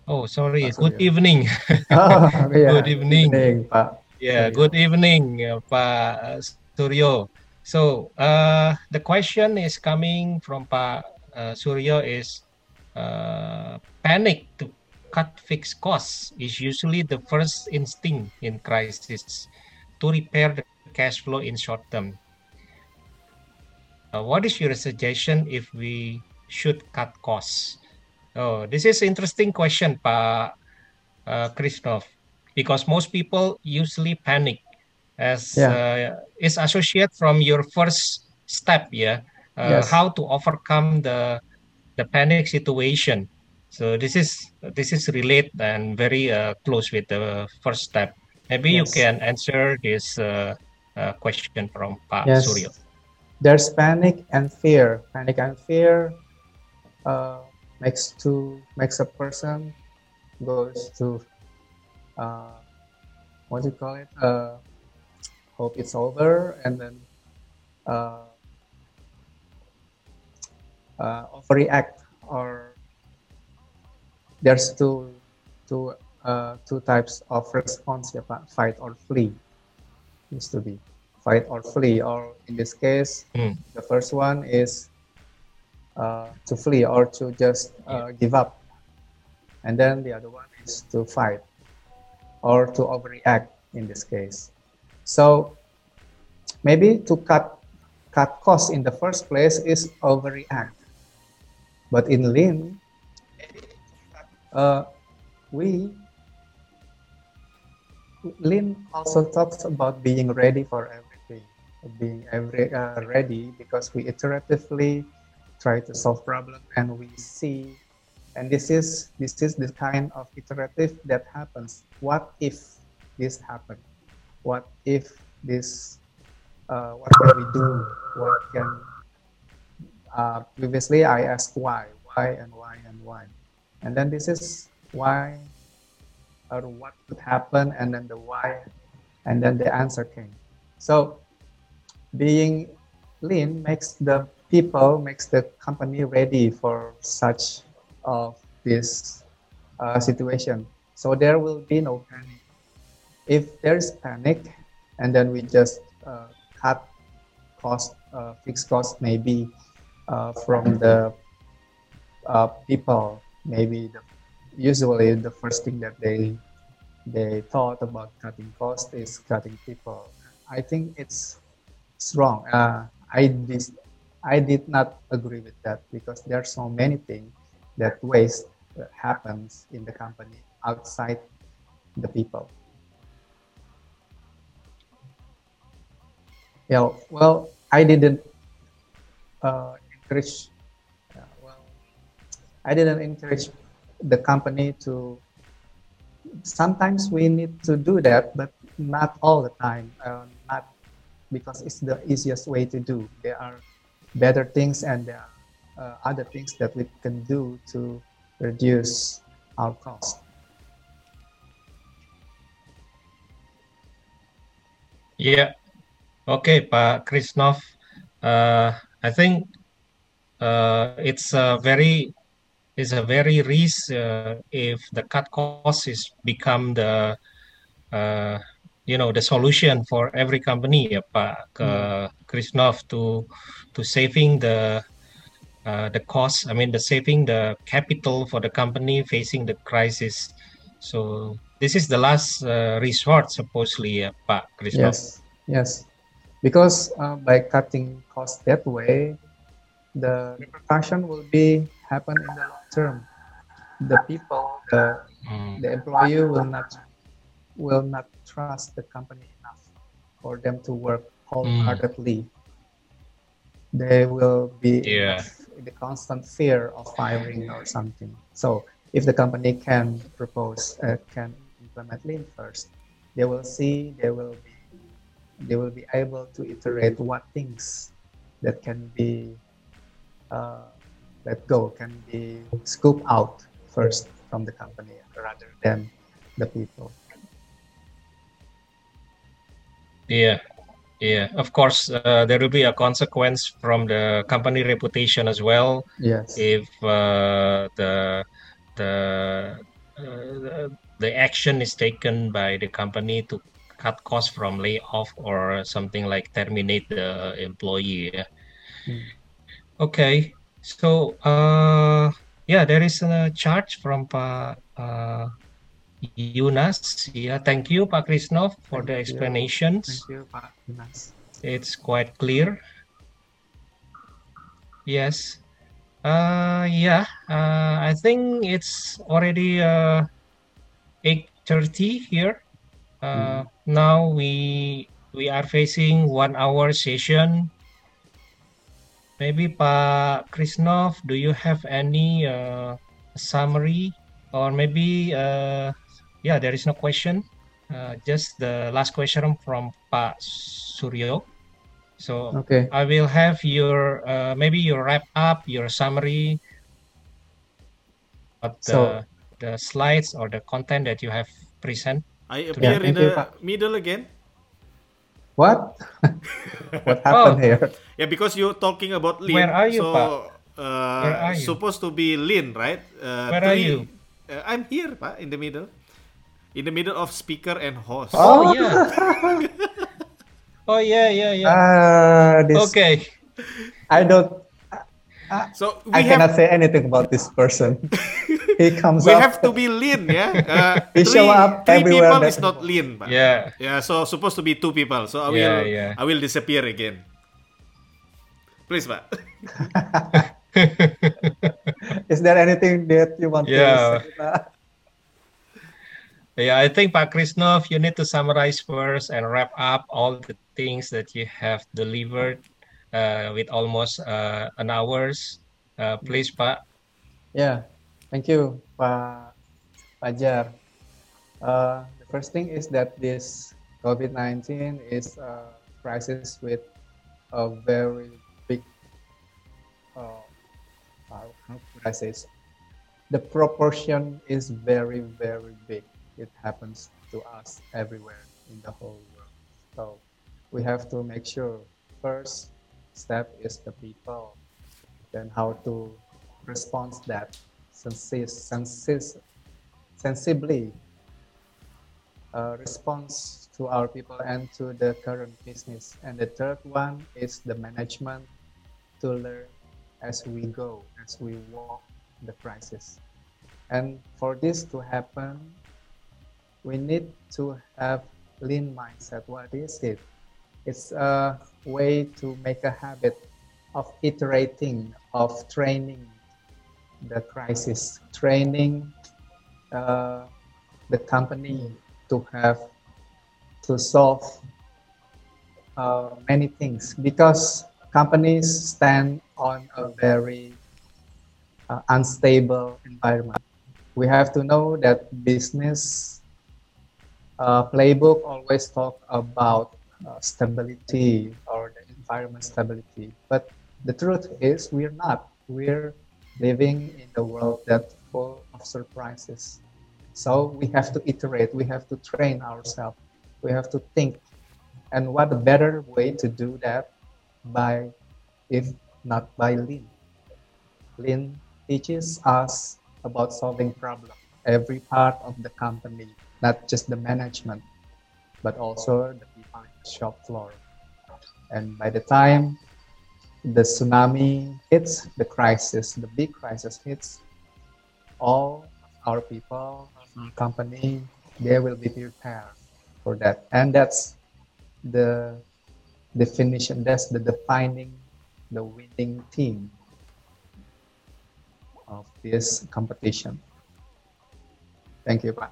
oh, sorry. Pak Good evening. *laughs* Oh, yeah. Good evening. Pak. Yeah, good evening, Pak Suryo. So uh, the question is coming from Pak uh, Suryo is uh, panic to cut fixed costs is usually the first instinct in crisis to repair the cash flow in short term. what is your suggestion if we should cut costs? Oh, this is interesting question, Pak uh, Krisnov, because most people usually panic as Yeah. uh, is associated from your first step, yeah, uh, Yes. how to overcome the the panic situation. So this is this is relate and very uh, close with the first step. Maybe you can answer this uh, uh, question from Pak Yes. Suryo. There's panic and fear. Panic and fear uh, makes to makes a person goes to uh, what do you call it? Uh, hope it's over, and then uh, uh, overreact. Or there's two two uh, two types of response, ya, Pak. Fight or flee. Used to be fight or flee, or in this case, Hmm. the first one is uh, to flee or to just uh, give up, and then the other one is to fight or to overreact in this case. So maybe to cut cut costs in the first place is overreact, but in lean, uh, we Lean also talks about being ready for everything, being every uh, ready because we iteratively try to solve problem and we see, and this is this is the kind of iterative that happens. What if this happened? What if this? Uh, what can we do? What can? Uh, previously, I asked why, why, and why, and why, and then this is why or what could happen and then the why and then the answer came so being lean makes the people makes the company ready for such of this uh, situation so there will be no panic if there is panic and then we just uh, cut cost uh, fixed cost maybe uh, from the uh, people maybe the usually the first thing that they they thought about cutting cost is cutting people. I think it's it's wrong. Uh, I did I did not agree with that because there are so many things that waste that happens in the company outside the people. Yeah, well, I didn't uh, encourage. Uh, well, I didn't encourage the company to sometimes we need to do that but not all the time uh, not because it's the easiest way to do there are better things and there are uh, other things that we can do to reduce our cost Yeah. Okay, Pak Krisnov. Uh, I think uh, it's a very it's a very risk uh, if the cut cost is become the uh, you know the solution for every company, ya, Pak uh, Krisnov, to to saving the uh, the cost. I mean, the saving the capital for the company facing the crisis. So this is the last uh, resort, supposedly, ya, Pak Krisnov. yes yes because uh, by cutting costs that way the repercussion will be happen in the long term the people the Hmm. the employee will not will not trust the company enough for them to work wholeheartedly. They will be Yeah. in the constant fear of firing or something. So if the company can propose uh, can implement lean first, they will see they will be they will be able to iterate what things that can be uh, let go can be scooped out first from the company rather than the people. Yeah, yeah. Of course, uh, there will be a consequence from the company reputation as well Yes. if uh, the the uh, the action is taken by the company to cut costs from layoff or something like terminate the employee. yeah. Hmm. Okay, so uh, yeah, there is a charge from Pak uh, Yunas. Yeah, thank you, Pak Krisnov, for the Thank you. explanations. Thank you, Pak Yunas. It's quite clear. Yes. Uh, yeah. Uh, I think it's already uh, eight thirty here. Uh, Now we we are facing one hour session. Maybe Pak Krisnov, do you have any uh, summary or maybe uh, yeah, there is no question. Uh, just the last question from Pak Suryo. So Okay. I will have your uh, maybe your wrap up, your summary of the So- the slides or the content that you have present. I appear in thank you, the Pak. middle again. What? *laughs* what happened Oh. here? Yeah, because you're talking about lean. Where are you, so, Pak? Uh, Where are you? Supposed to be lean, right? Uh, Where are you? Uh, I'm here, Pak, in the middle. In the middle of speaker and host. Oh, yeah. *laughs* oh yeah, yeah, yeah. Ah, this. okay. I don't. So we I have cannot say anything about this person. *laughs* he comes we up. have to be lean, yeah. *laughs* Uh, He three, show up three everywhere people that- is not lean, Pak. Yeah. Yeah, so supposed to be two people. So I will Yeah, yeah. I will disappear again. Please, Pak. *laughs* Is there anything that you want Yeah. to say? Pak? Yeah, I think Pak Krisnov, you need to summarize first and wrap up all the things that you have delivered uh, with almost uh, an hours. Uh, please, Pak. Yeah, thank you, Pak Fajar. Uh, the first thing is that this COVID-19 is a crisis with a very big, uh, this? the proportion is very, very big. It happens to us everywhere in the whole world. So we have to make sure first step is the people then how to respond that sensis, sensis, sensibly uh, response to our people and to the current business. And the third one is the management to learn as we go, as we walk the crisis. And for this to happen, we need to have lean mindset. What is it? It's a way to make a habit of iterating, of training the crisis, training uh, the company to have to solve uh, many things because companies stand on a very uh, unstable environment. We have to know that business uh, playbook always talk about uh, stability or the environment stability, but the truth is we're not. We're living in a world that's full of surprises. So we have to iterate. We have to train ourselves. We have to think. And what a better way to do that by, if not by lean. Lean teaches us about solving problems. Every part of the company, not just the management, but also the the shop floor. And by the time the tsunami hits, the crisis, the big crisis hits, all our people, company, they will be prepared for that. And that's the definition, that's the defining the winning team of this competition. Thank you, Pak.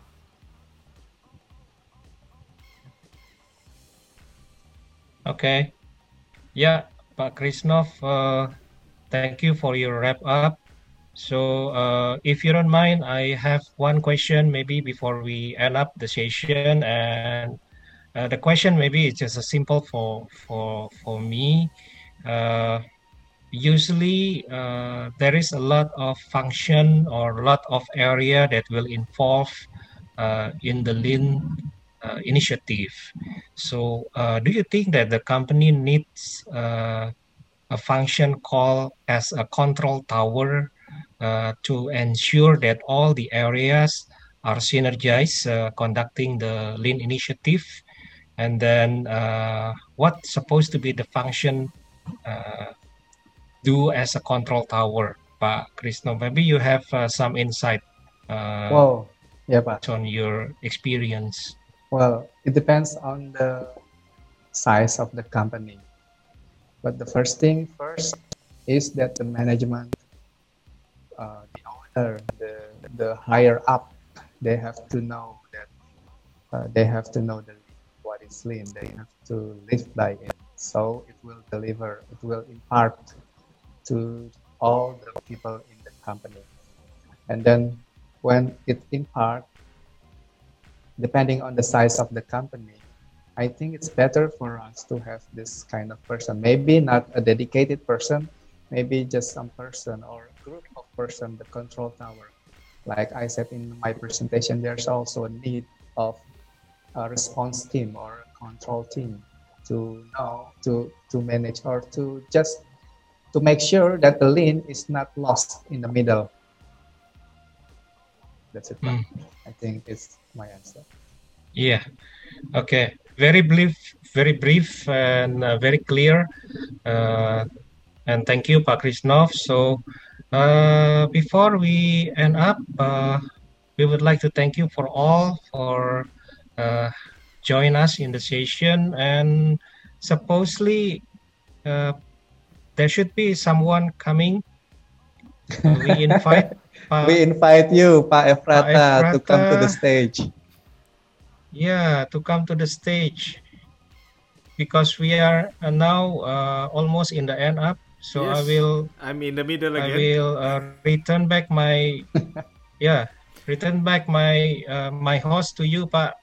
Okay. Yeah, Pak Krisnov, uh, thank you for your wrap up. So, uh, if you don't mind, I have one question maybe before we end up the session, and uh, the question maybe is just a simple for for for me. Uh, usually, uh, there is a lot of function or a lot of area that will involve uh, in the lean uh, initiative. So, uh, do you think that the company needs uh, a function called as a control tower uh, to ensure that all the areas are synergized uh, conducting the lean initiative? And then, uh, what's supposed to be the function uh, do as a control tower, Pak Krisno? Maybe you have uh, some insight uh, Wow. Yeah, Pak. on your experience. Well, it depends on the size of the company. But the first thing first, is that the management, uh, the owner, the, the higher up, they have to know that uh, they have to know the what is lean. They have to live by it. So it will deliver, it will impart to all the people in the company. And then when it impart, depending on the size of the company, I think it's better for us to have this kind of person. Maybe not a dedicated person, maybe just some person or group of person, the control tower. Like I said in my presentation, there's also a need of a response team or a control team to know to to manage or to just to make sure that the lean is not lost in the middle. That's it. Mm. I think it's my answer. Yeah. Okay. Very brief, very brief, and uh, very clear. Uh, and thank you, Pak Krisnov. So, uh, before we end up, uh, we would like to thank you for all for uh, join us in the session. And supposedly, uh, there should be someone coming. *laughs* We invite. Pak- we invite you, Pak Efrata, to come to the Efrata. stage. yeah to come to the stage because we are uh, now uh, almost in the end up so i Yes. will I'm in the middle i again. will uh, return back my *laughs* yeah return back my uh, my host to you pak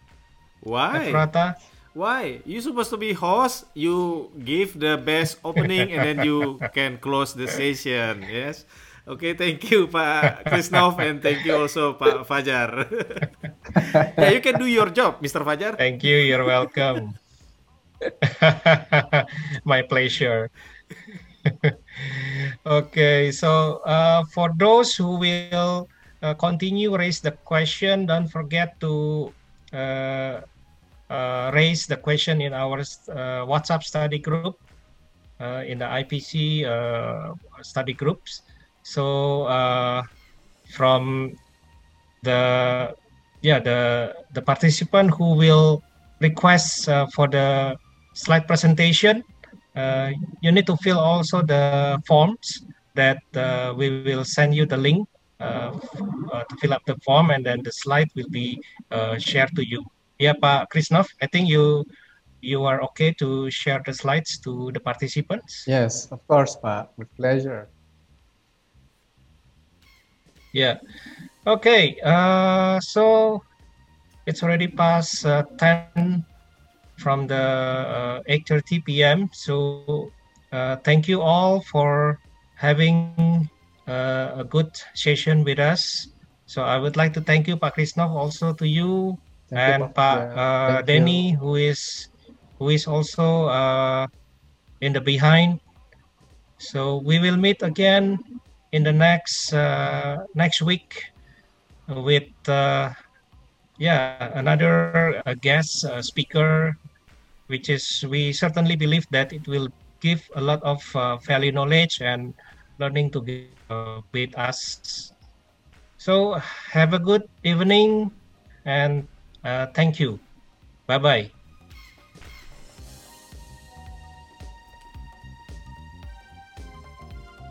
Why? Efrata. Why? You supposed to be host. You give the best opening and then you *laughs* can close the session. Yes. Okay, thank you Pak Krisnov and thank you also Pak Fajar. *laughs* yeah, you can do your job, Mr. Fajar. thank you you're welcome *laughs* my pleasure *laughs* okay so uh, for those who will uh, continue raise the question don't forget to uh, uh, raise the question in our uh, whatsapp study group uh, in the ipc uh, study groups so uh, from the yeah the the participant who will request uh, for the slide presentation uh, you need to fill also the forms that uh, we will send you the link uh, uh, to fill up the form and then the slide will be uh, shared to you yeah pak krisnov i think you you are okay to share the slides to the participants Yes, of course, Pak. With pleasure. Yeah. Okay. Uh, so it's already past uh, 10 from the uh, 8:30 p.m. So uh, thank you all for having uh, a good session with us. So I would like to thank you, Pak Krisnov, also to you Thank and Pak. Pak uh, you. Denny, who is who is also uh, in the behind. So we will meet again in the next uh, next week with uh, yeah another uh, guest uh, speaker, which is we certainly believe that it will give a lot of uh, value knowledge and learning to give uh, with us. So have a good evening and thank you. Bye bye.